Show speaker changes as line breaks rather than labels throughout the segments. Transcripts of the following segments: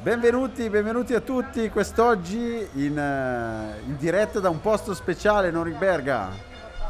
Benvenuti, benvenuti a tutti quest'oggi in, eh, in diretta da un posto speciale, Norimberga.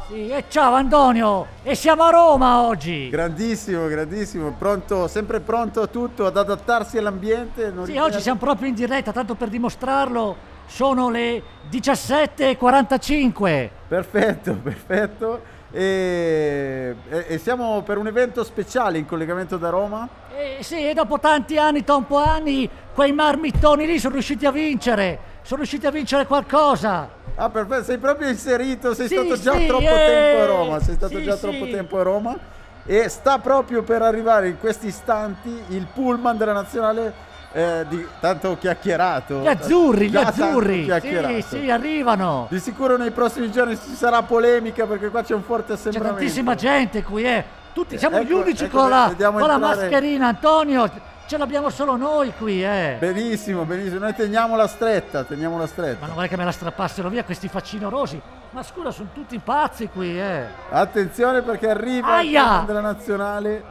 Sì, e ciao Antonio, e siamo a Roma oggi.
Grandissimo, grandissimo, pronto, sempre pronto a tutto, ad adattarsi all'ambiente.
Sì,
Norimberga.
oggi siamo proprio in diretta, tanto per dimostrarlo, sono le 17.45.
Perfetto, perfetto. E, e- siamo per un evento speciale in collegamento da Roma.
E sì, e dopo tanti anni, troppo anni, quei marmittoni lì sono riusciti a vincere, sono riusciti a vincere qualcosa.
Ah, perfetto, sei proprio inserito, sei
Sì,
stato già
sì,
troppo
eh,
tempo a Roma, sei stato
sì,
già troppo tempo a Roma e sta proprio per arrivare in questi istanti il pullman della nazionale eh, di tanto chiacchierato.
Gli azzurri, gli azzurri. Sì, sì, arrivano.
Di sicuro nei prossimi giorni ci sarà polemica perché qua c'è un forte
C'è
assembramento.
tantissima gente qui, eh. Tutti, siamo gli
Ecco-
unici
ecco,
con, la, con la mascherina, Antonio. Ce l'abbiamo solo noi qui, eh.
Benissimo, benissimo, noi teniamola stretta, teniamola stretta.
Ma non vorrei che me la strappassero via questi facinorosi. Ma scusa, sono tutti pazzi qui, eh.
Attenzione perché arriva il
Aia!
pullman della nazionale.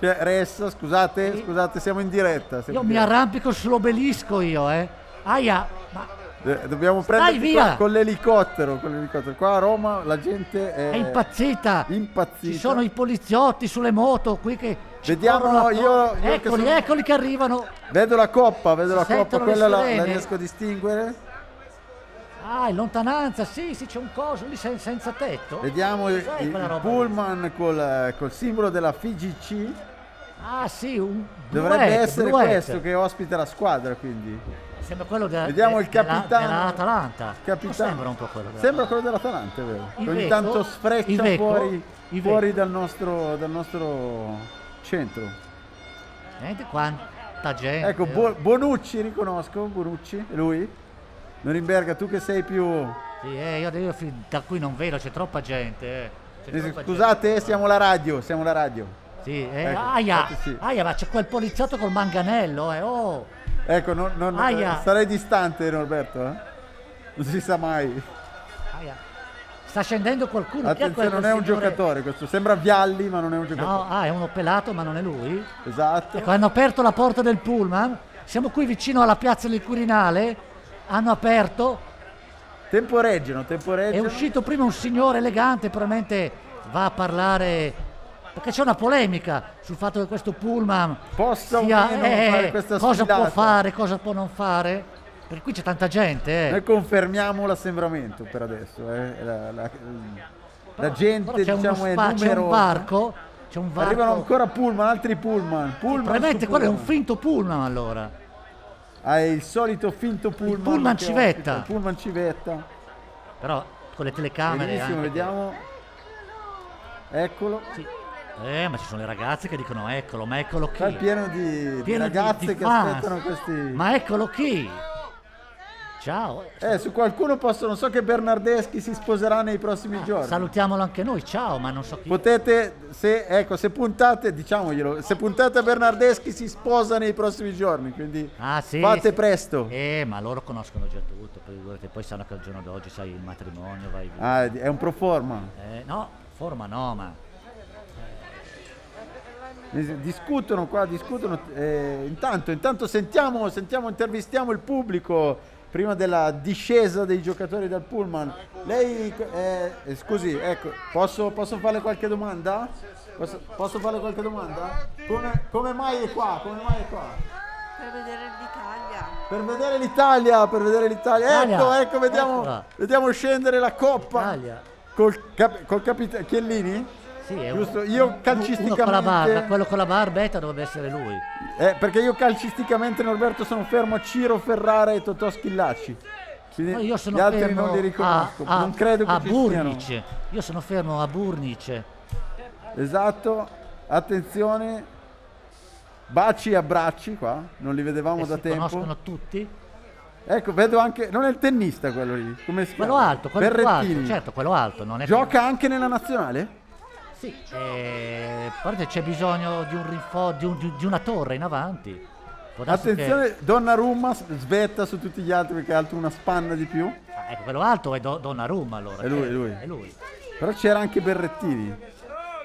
C'è Ressa, scusate,
Sì.
scusate, siamo in diretta. siamo
Io
in
mi arrampico sull'obelisco io, eh. Aia, ma
Eh, Dobbiamo prendere con l'elicottero, con l'elicottero. Qua a Roma la gente è,
è impazzita.
impazzita.
Ci sono i poliziotti sulle moto qui che
Vediamo, io- io
Eccoli,
sono-
eccoli che arrivano.
Vedo la coppa, vedo
Si
la coppa, quella la, la riesco a distinguere.
Ah, in lontananza, sì, sì, c'è un coso lì sen- senza tetto.
Vediamo il, il
lì?
pullman col, col simbolo della FIGC.
Ah, sì, un
Dovrebbe
bluette,
essere
bluette.
questo che ospita la squadra, quindi.
Sembra quello della,
Vediamo il capitano.
dell'Atalanta.
Capitano.
Sembra un po' quello della-
Sembra quello dell'Atalanta, è vero.
Il
Ogni
Iveco,
tanto sfreccia
Iveco,
fuori,
Iveco.
fuori dal, nostro, dal nostro centro.
Niente, quanta gente.
Ecco. Bo- Bonucci riconosco, Bonucci, lui. Norimberga, tu che sei più...
Sì, eh, io, io da qui non vedo, c'è troppa gente. eh. C'è troppa
Scusate, siamo la radio, siamo la radio.
gente. Sì, eh,
Ecco,
aia,
sì.
aia, ma c'è quel poliziotto col manganello, eh, oh.
Ecco, non, non-
Aia.
sarei distante Norberto, eh? Non si sa mai.
Aia. Sta scendendo qualcuno. È
Attenzione,
quel
non è un
signore?
giocatore questo, sembra Vialli ma non è un giocatore.
No, ah, è uno pelato, ma non è lui.
Esatto.
Ecco, hanno aperto la porta del pullman. Siamo qui vicino alla piazza del Quirinale. Hanno aperto.
Temporeggiano,
È
temporeggiano.
uscito prima un signore elegante, probabilmente va a parlare. Perché c'è una polemica sul fatto che questo pullman
Possa o
sia-
meno
eh,
fare questa
cosa può
sfilata.
fare, cosa può non fare. Per qui c'è tanta gente. Eh.
Noi confermiamo l'assembramento per adesso. eh. La, la- la gente
Però c'è,
diciamo è
spa- c'è un barco. C'è un varco.
Arrivano ancora pullman, altri pullman. pullman
Probabilmente quello è un
pullman.
finto pullman allora.
Ah, è il solito finto pullman.
pullman
che
civetta.
ospita, Il pullman civetta.
Però con le telecamere
Benissimo, vediamo. Eccolo.
Sì. Eh, ma ci sono le ragazze che dicono eccolo, ma eccolo chi?
È pieno di, di
Pieno di-
ragazze
di
che
fans.
aspettano questi.
Ma eccolo chi? Ciao.
Eh, su qualcuno possono. So che Bernardeschi si sposerà nei prossimi giorni.
Salutiamolo anche noi, ciao, ma non so chi.
Potete, se, ecco, se puntate, diciamoglielo, se puntate a Bernardeschi si sposa nei prossimi giorni, quindi
Ah, sì,
fate
sì.
presto.
Eh, ma loro conoscono già tutto, poi, poi sanno che al giorno d'oggi sai il matrimonio, vai via.
Ah, è un pro forma.
Eh, no, forma no, ma
Discutono qua, discutono. eh, intanto, intanto sentiamo, sentiamo, intervistiamo il pubblico prima della discesa dei giocatori dal pullman. Lei, eh, eh, scusi, ecco, posso, posso farle qualche domanda? Posso, posso farle qualche domanda? Come, come mai è qua? Come mai è qua?
Per vedere l'Italia.
Per vedere l'Italia, per vedere l'Italia.
Italia,
Ecco, ecco, vediamo, vediamo scendere la coppa.
Italia.
Col, cap- col capitano Chiellini?
Sì, è un-
Giusto, io
uno- Uno con la
calcisticamente-
barba, quello con la barbetta dovrebbe essere lui.
Eh, perché io calcisticamente Norberto sono fermo a Ciro Ferrara e Totò Schillacci. Quindi
io sono
gli altri
fermo
non li
a,
riconosco.
a,
non credo che
a
ci
Burnice. Io sono fermo a Burnice.
siano. Esatto. Attenzione. Baci e abbracci qua, non li vedevamo
E
da
si
tempo.
conoscono tutti.
Ecco, vedo anche non è il tennista quello lì, come si
Quello
chiama?
alto, quello più
Berrettini.
alto, certo, quello alto, non è
Gioca anche nella nazionale?
Sì, eh, guarda, c'è bisogno di, un rinfo- di, un- di- di una torre in avanti.
Attenzione, Donnarumma s- svetta su tutti gli altri perché ha altro una spanna di più.
Che, ah, ecco, quello alto è Do- Donnarumma allora.
È lui, è lui.
È lui.
Però c'era anche Berrettini.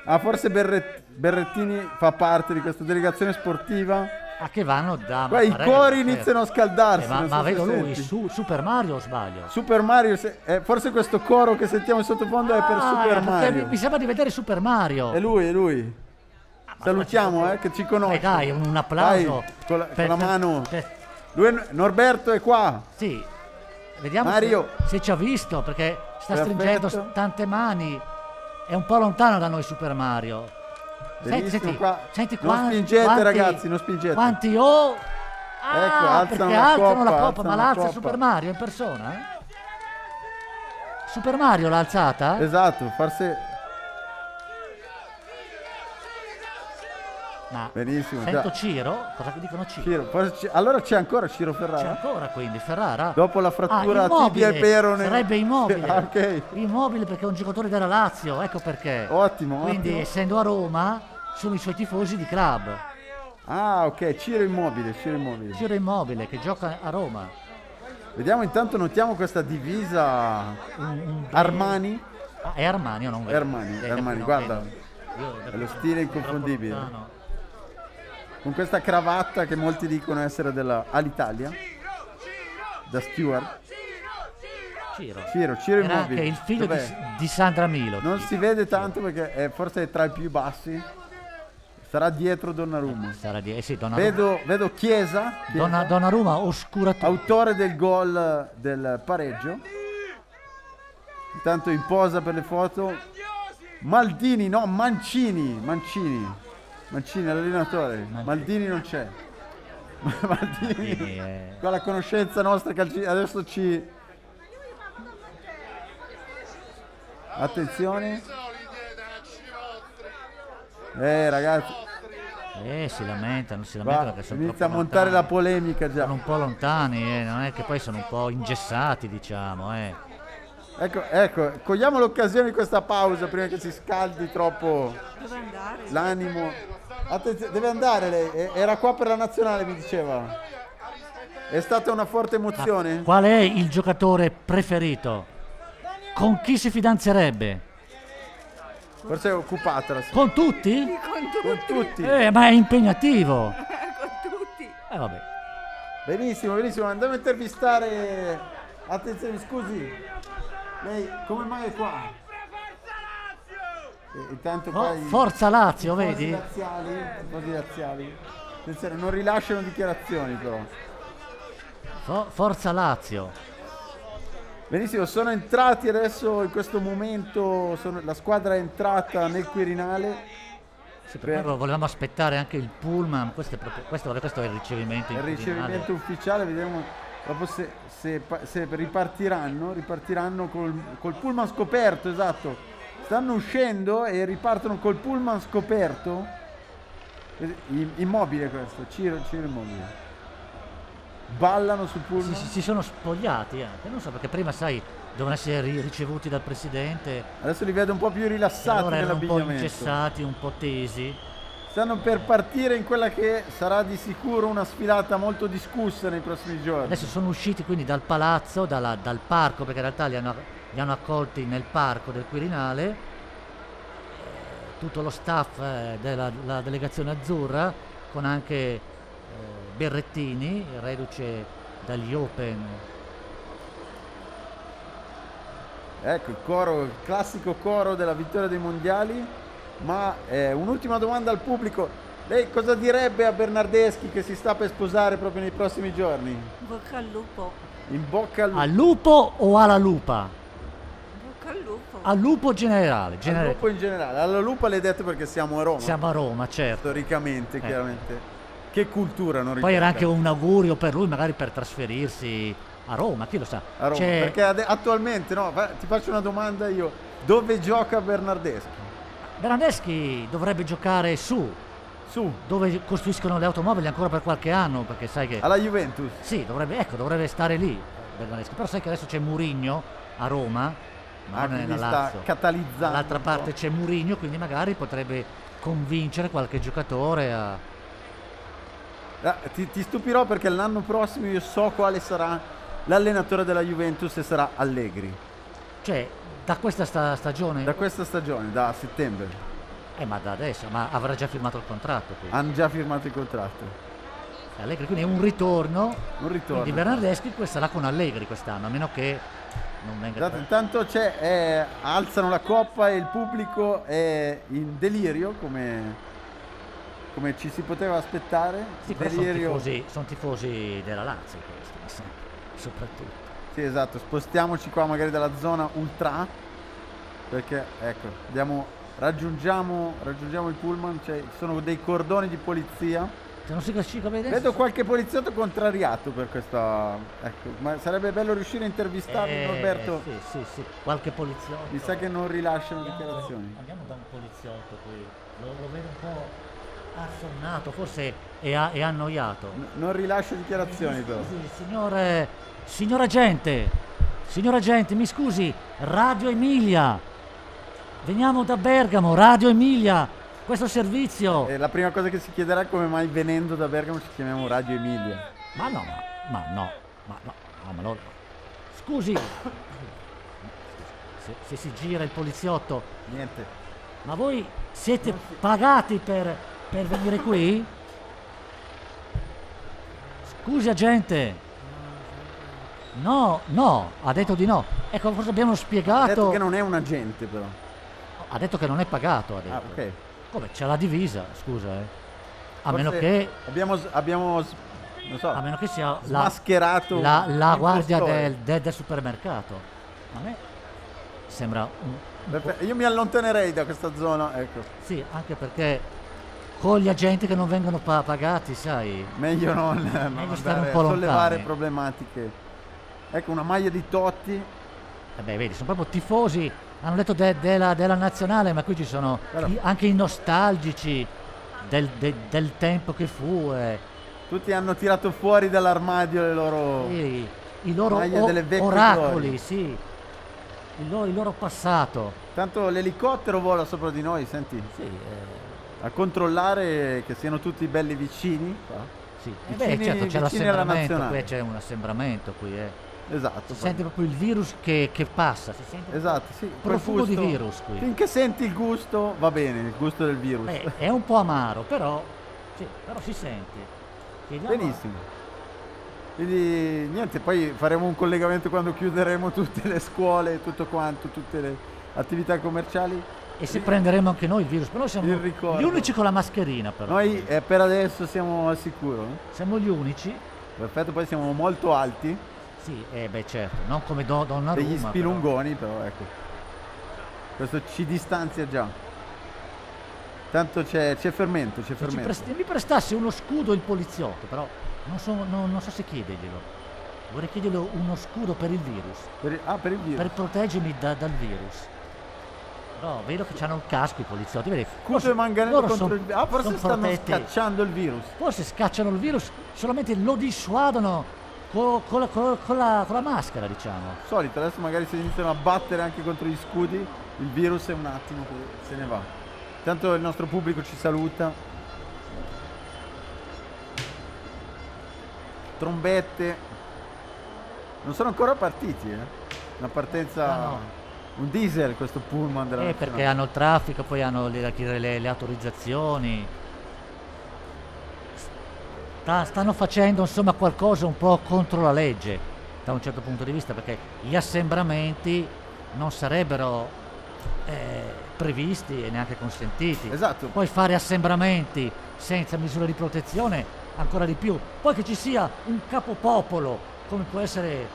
Ah, forse Berret- Berrettini fa parte di questa delegazione sportiva.
A che vanno da
Qua i cuori iniziano a scaldarsi.
Eh, ma, ma
so se
vedo lui,
senti.
su Super Mario o sbaglio?
Super Mario, se- eh, forse questo coro che sentiamo in sottofondo è per
Ah,
Super
perché
Mario.
Mi, mi sembra di vedere Super Mario.
È lui, è lui. Salutiamo, eh, che ci conosce.
Eh, dai, un applauso.
Dai, con la, con
per-
la mano.
per-
Lui Norberto è qua.
sì, vediamo
Mario.
Se, se ci ha visto, perché sta
Perfetto.
stringendo tante mani. È un po' lontano da noi Super Mario.
Benissimo, qua.
senti
Non
quanti-
spingete,
quanti-
ragazzi, non spingete.
Quanti oh! Ah,
Ecco, alzano la
alzano la
coppa, alzano
ma
la
l'alza. Super Mario in persona? eh? Super Mario l'ha alzata?
Esatto, forse
Ma
benissimo.
sento
già.
Ciro, cosa dicono Ciro?
Ciro, allora c'è ancora Ciro
C'è
Ferrara.
ancora quindi Ferrara?
Dopo la frattura
Ah,
tibia e perone.
Sarebbe immobile.
Ah, ok.
Immobile perché è un giocatore della Lazio, ecco perché.
Ottimo,
Quindi
ottimo.
essendo a Roma sono i suoi tifosi di club.
Ah, ok, Ciro Immobile, Ciro Immobile.
Ciro Immobile che gioca a Roma.
Vediamo intanto, notiamo questa divisa Armani.
Ah, è Armani o non vedo?
Armani,
Eh,
Armani, guarda.
da
È lo stile inconfondibile. Con questa cravatta che molti dicono essere della Alitalia. Da Stewart.
Ciro.
Ciro, Ciro
Era
Immobile.
anche il figlio di, di Sandra Milo.
Non si vede tanto perché è forse tra i più bassi. Sarà dietro Donnarumma.
Sarà di... eh sì, Donnarumma.
Vedo, vedo Chiesa, Chiesa,
Donna- Donnarumma oscura tutto.
autore del gol del pareggio. Intanto in posa per le foto. Maldini, no, Mancini, Mancini. Mancini, l'allenatore. Maldini non c'è. Maldini.
Eh,
Qua la conoscenza nostra calci- adesso ci Attenzione. Eh ragazzi,
eh, si lamentano, si lamentano che sono
inizia a montare la
lontani.
polemica già.
Sono un po' lontani, eh, non è che poi sono un po' ingessati, diciamo, eh.
Ecco, ecco, cogliamo l'occasione di questa pausa prima che si scaldi troppo
Dove andare?
l'animo. Attenzione, deve andare lei, era qua per la nazionale mi diceva. È stata una forte emozione?
Qual è il giocatore preferito? Con chi si fidanzerebbe?
Forse è occupata la
Con tutti?
Con tutti.
Con tutti.
Eh, ma è impegnativo.
Con tutti.
Eh, vabbè.
Benissimo, benissimo, andiamo a intervistare. Attenzione, scusi. Lei come mai è qua? E, intanto qua
Oh,
i-
Forza Lazio, vedi?
Laziali, tifosi laziali. Attenzione, non rilasciano dichiarazioni però.
Fo- Forza Lazio.
Benissimo, sono entrati adesso in questo momento, sono- la squadra è entrata nel Quirinale.
Sì,
Per-
volevamo aspettare anche il pullman. Questo è, proprio- questo, questo è il ricevimento.
Il
in
ricevimento ufficiale, vediamo dopo se, se se ripartiranno, ripartiranno col, col pullman scoperto, esatto. Stanno uscendo e ripartono col pullman scoperto. Immobile questo, Ciro, Ciro immobile. Ballano sul pullman.
Si, si- sono spogliati anche, non so perché prima sai devono essere ri- ricevuti dal presidente,
Adesso li vedo un po' più rilassati
allora erano un po' ingessati, un po' tesi.
Stanno per partire in quella che sarà di sicuro una sfilata molto discussa nei prossimi giorni.
Adesso sono usciti quindi dal palazzo, dalla- dal parco, perché in realtà li hanno, li hanno accolti nel parco del Quirinale. Eh, Tutto lo staff eh, della, della delegazione azzurra, con anche eh, Berrettini, reduce dagli Open.
Ecco il coro, il classico coro della vittoria dei mondiali. Ma eh, un'ultima domanda al pubblico. Lei cosa direbbe a Bernardeschi che si sta per sposare proprio nei prossimi giorni?
Bocca al lupo.
In bocca al lupo.
Al lupo o alla lupa?
Bocca al lupo.
Al lupo generale.
Al
genere-
lupo in generale. Alla lupa l'hai detto perché siamo a Roma.
Siamo a Roma, certo.
Storicamente, chiaramente. Che cultura non
Poi era anche un augurio per lui, magari per trasferirsi a Roma, chi lo sa.
a Roma.
C'è-
Perché ade- attualmente, no, ti faccio una domanda io. Dove gioca Bernardeschi?
Bernardeschi dovrebbe giocare su,
Su,
dove costruiscono le automobili ancora per qualche anno, perché sai che...
alla Juventus.
Sì, dovrebbe, ecco, dovrebbe stare lì Bernardeschi. Però sai che adesso c'è Murigno a Roma, ma
Ah,
non nella Lazio.
catalizzando.
Dall'altra parte c'è Murigno, quindi magari potrebbe convincere qualche giocatore a...
Ah, ti, ti stupirò perché l'anno prossimo io so quale sarà l'allenatore della Juventus e sarà Allegri.
Cioè, da questa sta- stagione...
Da questa stagione, da settembre.
Eh, ma da adesso, ma avrà già firmato il contratto. quindi.
Hanno già firmato il contratto.
Allegri, quindi è un ritorno.
Un ritorno.
Quindi Bernardeschi que- sarà con Allegri quest'anno, a meno che non venga...
Esatto, intanto c'è, eh, alzano la coppa e il pubblico è in delirio come, come ci si poteva aspettare.
Sì, sono tifosi, son tifosi della Lazio questi, soprattutto.
Sì, esatto, spostiamoci qua magari dalla zona ultra perché ecco, andiamo, raggiungiamo, raggiungiamo il pullman, c'è- ci sono dei cordoni di polizia. Vedo qualche poliziotto contrariato per questa. Ecco, ma sarebbe bello riuscire a intervistarli,
Eh,
Norberto.
Sì, sì, sì, qualche poliziotto.
Mi sa che non rilasciano
Andiamo-
dichiarazioni.
Andiamo da un poliziotto qui, lo, lo vedo un po' assonnato, forse è, a- è annoiato.
N- non rilascia dichiarazioni però.
Scusi, signore, signor agente, signor agente, mi scusi, Radio Emilia. Veniamo da Bergamo, Radio Emilia. Questo servizio.
E la prima cosa che si chiederà è come mai venendo da Bergamo ci chiamiamo Radio Emilia.
Ma no, ma, ma no, ma no, no, ma no. Scusi. Se, se si gira il poliziotto,
Niente.
ma voi siete pagati per, per venire qui? Scusi agente. No, no, ha detto di no. Ecco, forse abbiamo
Ha
spiegato.
detto che non è un agente però.
Ha detto che non è pagato, ha detto.
Ah, ok.
Come? C'è la divisa, scusa, eh. A
Forse
meno che
Abbiamo, abbiamo non so,
a meno che sia la,
smascherato
la, la guardia del, del- del supermercato. A me sembra un, un
Io mi allontanerei da questa zona, ecco.
Sì, anche perché con gli agenti che non vengono pa- pagati, sai.
Meglio non, non
stare un po'
a sollevare
lontani.
problematiche. Ecco, una maglia di Totti.
Eh beh, vedi, sono proprio tifosi. Hanno detto de- della, della nazionale, ma qui ci sono
Però-
anche i nostalgici del, de- del tempo che fu. eh.
Tutti hanno tirato fuori dall'armadio le loro...
Sì, i loro o-
delle vecchie
oracoli,
glorie.
sì. Il loro, il loro passato.
Tanto l'elicottero vola sopra di noi, senti,
Sì, eh,
a controllare che siano tutti belli vicini. qua.
sì. Eh
Vicini-
beh, certo, c'è l'assembramento,
nazionale.
qui c'è un assembramento qui, eh.
Esatto.
Si
poi.
sente proprio il virus che, che passa, si sente
Esatto, sì.
profumo di
gusto-
virus qui.
Finché senti il gusto, va bene, il gusto del virus.
Beh, è un po' amaro, però, sì, però si sente. Chiediamo-
Benissimo. Quindi niente, poi faremo un collegamento quando chiuderemo tutte le scuole tutto quanto, tutte le attività commerciali.
E se prenderemo anche noi il virus, però siamo gli unici con la mascherina però.
Noi eh, per adesso siamo al sicuro.
Siamo gli unici.
Perfetto, poi siamo molto alti,
Sì, eh beh certo, non come do, Donnarumma.
degli
però.
spilungoni, però. ecco. Questo ci distanzia già. Tanto c'è, c'è fermento, c'è fermento.
presti- mi prestasse uno scudo il poliziotto, però non so, non- non so se chiederglielo. Vorrei chiedergli uno scudo per il virus,
Per ah, per il virus.
per proteggermi da- dal virus. Però vedo che hanno il casco i poliziotti, vedi?
Scudo e manganello contro
son-
il virus. Ah, forse stanno
protetti.
scacciando il virus.
Forse scacciano il virus, solamente lo dissuadono co- con, la, co- con la- con la maschera, diciamo.
Solito, adesso magari se iniziano a battere anche contro gli scudi, il virus è un attimo che se ne va. Tanto il nostro pubblico ci saluta. Trombette. Non sono ancora partiti, eh. Una partenza.
Ah, no.
Un diesel questo pullman della
Eh, perché hanno il traffico, poi hanno le, le- le autorizzazioni. Sta- stanno facendo insomma qualcosa un po' contro la legge da un certo punto di vista perché gli assembramenti non sarebbero eh, previsti e neanche consentiti.
Esatto.
Poi fare assembramenti senza misure di protezione ancora di più. Poi che ci sia un capopopolo come può essere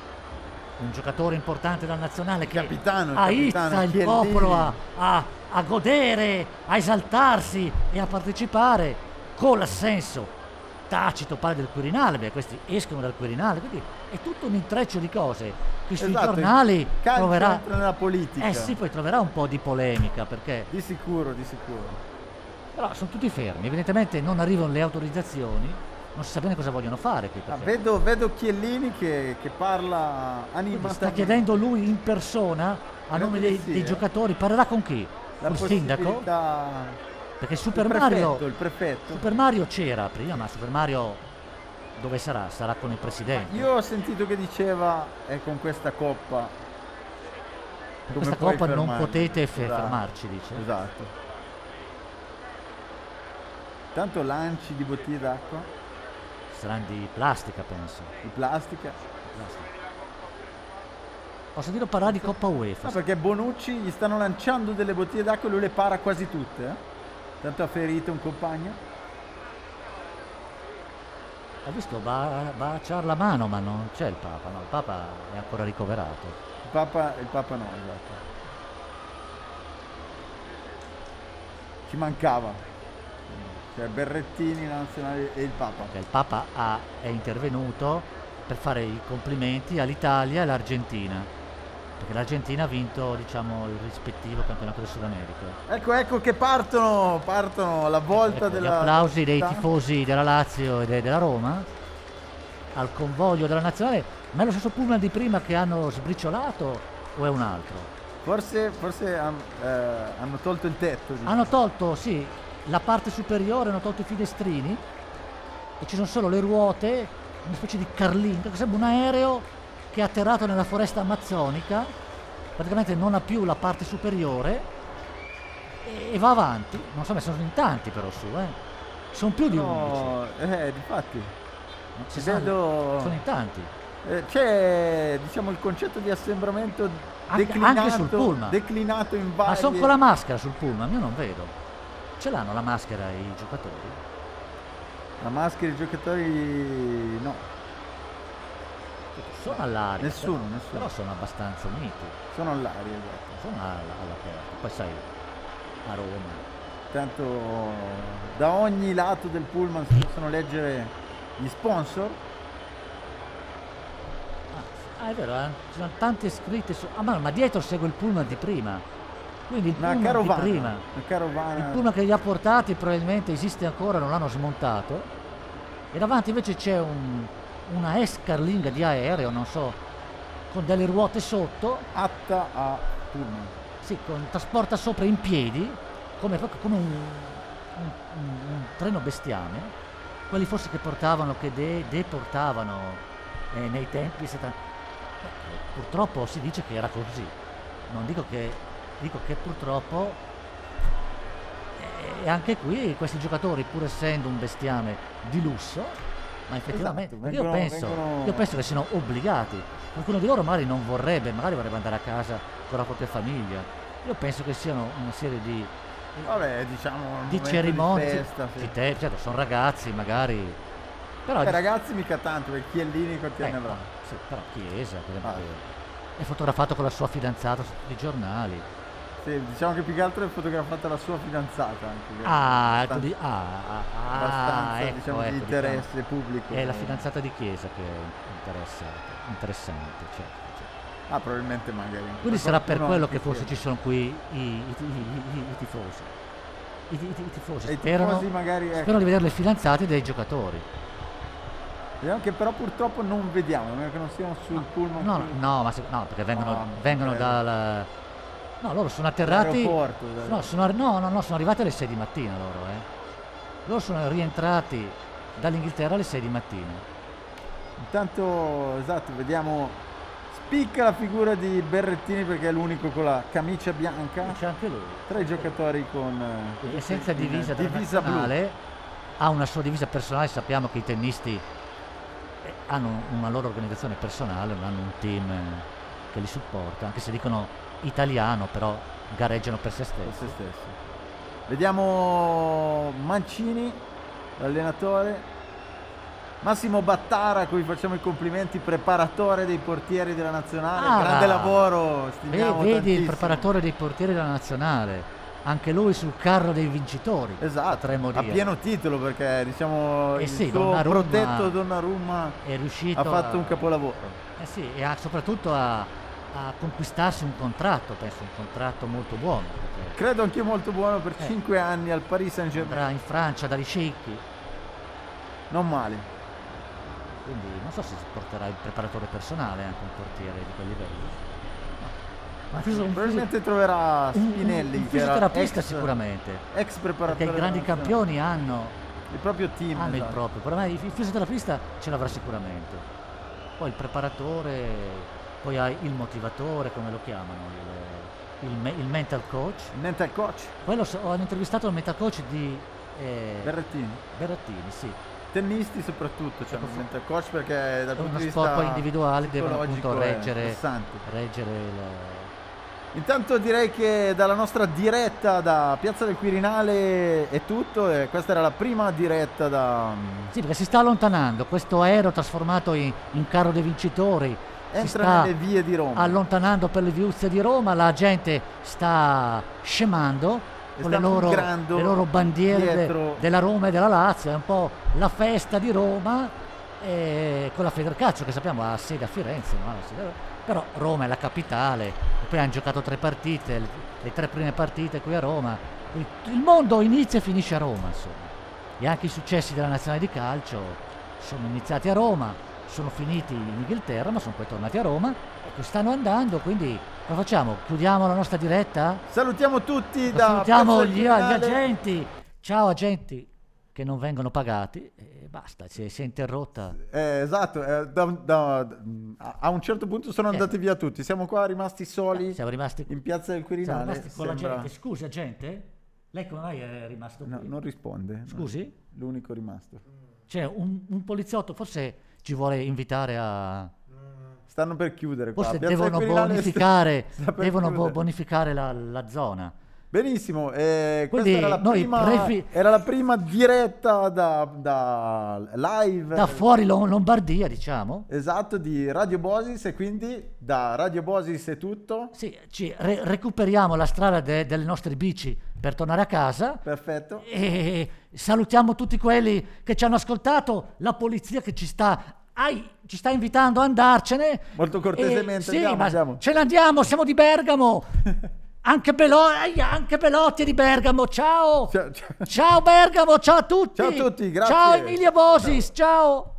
un giocatore importante della nazionale che
capitano, il
aizza
capitano,
il
Chiellini.
popolo a, a- a godere, a esaltarsi e a partecipare con l'assenso tacito pare del Quirinale, beh questi escono dal Quirinale, quindi è tutto un intreccio di cose che sui
Esatto,
giornali troverà...
nella politica.
Eh sì, poi troverà un po' di polemica perché
Di sicuro, di sicuro.
però sono tutti fermi, evidentemente non arrivano le autorizzazioni, non si sa bene cosa vogliono fare qui.
Ah, vedo, vedo Chiellini che, che parla animatamente.
sta chiedendo lui in persona a nome dei,
sì,
dei
eh.
giocatori, parlerà con chi?
la
Col sindaco? Perché Super
il
Mario,
prefetto, il prefetto.
Super Mario c'era prima, ma Super Mario dove sarà? Sarà con il presidente.
Io ho sentito che diceva è con questa coppa.
Con questa coppa non
fermarmi?"
potete fe-
Esatto,
fermarci, dice.
Esatto. Tanto lanci di bottiglie d'acqua.
Saranno di plastica, penso.
Di plastica.
Plastica. Ho sentito parlare di Coppa UEFA.
No, perché Bonucci gli stanno lanciando delle bottiglie d'acqua e lui le para quasi tutte. eh. Tanto ha ferito un compagno.
Ho visto baciare la mano, ma non c'è il Papa, no, il Papa è ancora ricoverato.
Il Papa, il Papa no, esatto. Ci mancava. Cioè Berrettini, la nazionale e il Papa.
Che il Papa ha- è intervenuto per fare i complimenti all'Italia e all'Argentina. Perché l'Argentina ha vinto, diciamo, il rispettivo campionato del Sud America.
Ecco, ecco che partono, partono la volta
Ecco, gli
della...
applausi dei tifosi della Lazio e de- della Roma al convoglio della nazionale. Ma è lo stesso pullman di prima che hanno sbriciolato o è un altro?
Forse, forse han- eh, hanno tolto il tetto. diciamo.
Hanno tolto, sì, la parte superiore, hanno tolto i finestrini e ci sono solo le ruote, una specie di carlinga, che sembra un aereo che è atterrato nella foresta amazzonica, praticamente non ha più la parte superiore e, e va avanti. Non so, ma sono in tanti però su, eh. Sono più di 11.
No, eh, difatti.
si
vedo-
Sono in tanti.
Eh, c'è diciamo il concetto di assembramento
Anche-
declinato,
anche sul pullman.
declinato in varie...
Ma sono con la maschera sul pullman, io non vedo. Ce l'hanno la maschera i giocatori?
La maschera dei giocatori no,
Sono all'aria.
Nessuno,
però-
nessuno.
Però sono abbastanza uniti.
sono all'aria, esatto.
sono alla- all'aperto. Poi sai, a Roma.
Tanto da ogni lato del pullman si possono leggere gli sponsor.
Ah, è vero, eh? ci sono tante scritte su... Ah, ma, ma dietro segue il pullman di prima. Quindi il
Una carovana.
di prima.
Una
Il
carovana.
pullman che li ha portati probabilmente esiste ancora, non l'hanno smontato. E davanti invece c'è un- una escarlinga di aereo, non so, con delle ruote sotto.
atta a pullman.
Sì, con, trasporta sopra in piedi, come, come un, un- un- treno bestiame. Quelli forse che portavano, che de- deportavano eh, nei tempi. setta- eh, Purtroppo si dice che era così. Non dico che, dico che purtroppo. eh, E anche qui questi giocatori, pur essendo un bestiame di lusso, ma effettivamente
Esatto,
io,
vengono-
penso,
vengono-
io penso che siano obbligati. Qualcuno di loro magari non vorrebbe, magari vorrebbe andare a casa con la propria famiglia. Io penso che siano una serie di,
Vabbè, diciamo
di cerimonie.
di festa, sì.
di te- certo, sono ragazzi magari. Però
Eh, ragazzi mica tanto, perché Chiellini quanti
eh,
anni avrà?
sì, però Chiesa, per esempio,
Ah.
è fotografato con la sua fidanzata su tutti i giornali.
Sì, diciamo che più che altro è fotografata la sua fidanzata anche. che
Ah, ecco, di, ah, ah, ah,
abbastanza,
ecco,
diciamo,
ecco,
di
diciamo.
interesse pubblico.
È la fidanzata di Chiesa che è interessante, interessante, certo, certo.
Ah, probabilmente magari.
Quindi sarà per quello che forse ci sono qui i, tifosi. I, tifosi sperano,
ecco.
sperano di vedere le fidanzate dei giocatori.
Vediamo che però purtroppo non vediamo, che non siano sul pullman.
No, no, ma no, perché vengono,
No,
vengono dal... No, loro sono atterrati... No, sono, no, no, no, sono arrivati alle 6 di mattina loro, eh. Loro sono rientrati dall'Inghilterra alle 6 di mattina.
Intanto, esatto, vediamo. Spicca la figura di Berrettini perché è l'unico con la camicia bianca.
C'è anche lui.
Tre giocatori con. eh,
E senza
in
divisa,
divisa blu.
ha una sua divisa personale, sappiamo che i tennisti eh, hanno una loro organizzazione personale, non hanno un team eh, che li supporta, anche se dicono italiano, però gareggiano per se
per
stessi.
se stessi. Vediamo Mancini, l'allenatore. Massimo Battara, a cui facciamo i complimenti, preparatore dei portieri della nazionale.
Ah,
Grande lavoro, stimiamo
vedi il
tantissimo.
preparatore dei portieri della nazionale, anche lui sul carro dei vincitori.
Esatto, a pieno titolo perché diciamo
Eh
il
sì,
suo protetto Donnarumma
È riuscito
ha fatto
a-
un capolavoro.
Eh sì, e ha soprattutto a, a conquistarsi un contratto, penso un contratto molto buono. perché
Credo anch'io molto buono per
Eh.
5 anni al Paris Saint Germain.
Andrà in Francia dagli sceicchi,
Non male.
quindi non so se porterà il preparatore personale anche un portiere di quel livello. Ma
Probabilmente troverà Spinelli,
un, un fisioterapista
ex,
sicuramente,
ex preparatore.
perché i grandi campioni hanno,
Il proprio team.
hanno il
esatto.
proprio, per me il il fisioterapista ce l'avrà sicuramente. Poi il preparatore, poi hai il motivatore, come lo chiamano, il, il me- il mental coach.
Il mental coach
Quello so- ho intervistato il mental coach di eh,
Berrettini.
Berrettini, sì.
tennisti soprattutto cioè, sentito il coach perché dal punto
uno
di
sport
vista
poi individuali devono
psicologico
appunto reggere, reggere il...
Intanto direi che dalla nostra diretta da Piazza del Quirinale è tutto e questa era la prima diretta da...
Sì, perché si sta allontanando, questo aereo trasformato in, in carro dei vincitori
Entra
sta
nelle vie di Roma.
allontanando per le viuzze di Roma, la gente sta scemando con le loro, le loro bandiere
dietro.
della Roma e della Lazio, è un po' la festa di Roma e con la Federcalcio che sappiamo ha sede a Firenze, no? Però Roma è la capitale, poi hanno giocato tre partite, le, le tre prime partite qui a Roma, il, il mondo inizia e finisce a Roma, insomma. E anche i successi della nazionale di calcio sono iniziati a Roma, sono finiti in Inghilterra, ma sono poi tornati a Roma, ecco, stanno andando, quindi cosa facciamo? Chiudiamo la nostra diretta?
Salutiamo tutti da
Salutiamo gli, gli agenti, ciao agenti che non vengono pagati e basta, si è, si è interrotta.
Eh, esatto, eh, da- da- a un certo punto sono
Eh.
andati via tutti, siamo qua rimasti soli
Siamo rimasti,
in Piazza del
siamo
Quirinale.
rimasti con la
sembra-
gente. Scusi agente, lei come mai è rimasto
No,
qui?
non risponde. no.
Scusi?
L'unico rimasto.
C'è un, un poliziotto, forse ci vuole invitare a...
Stanno per chiudere qua.
Forse
Piazza
devono
Quirinale
bonificare,
sta- sta per
devono bo-
chiudere.
bonificare la, la zona.
Benissimo, eh, questa
Quindi
era la,
noi
prima,
prefi-
era la prima diretta da, da live.
Da fuori Lom- Lombardia, diciamo.
Esatto, di Radio Bosis e quindi da Radio Bosis è tutto.
Sì, ci re- recuperiamo la strada de- delle nostre bici per tornare a casa.
Perfetto.
E salutiamo tutti quelli che ci hanno ascoltato, la polizia che ci sta, ai, ci sta invitando ad andarcene.
Molto cortesemente,
E- sì,
andiamo,
ma
andiamo.
ce ne andiamo, siamo di Bergamo. Anche, Belo- anche Belotti è di Bergamo, ciao.
Ciao, ciao.
Ciao Bergamo, ciao a tutti.
Ciao a tutti, grazie.
Ciao Emilia Bosis, ciao.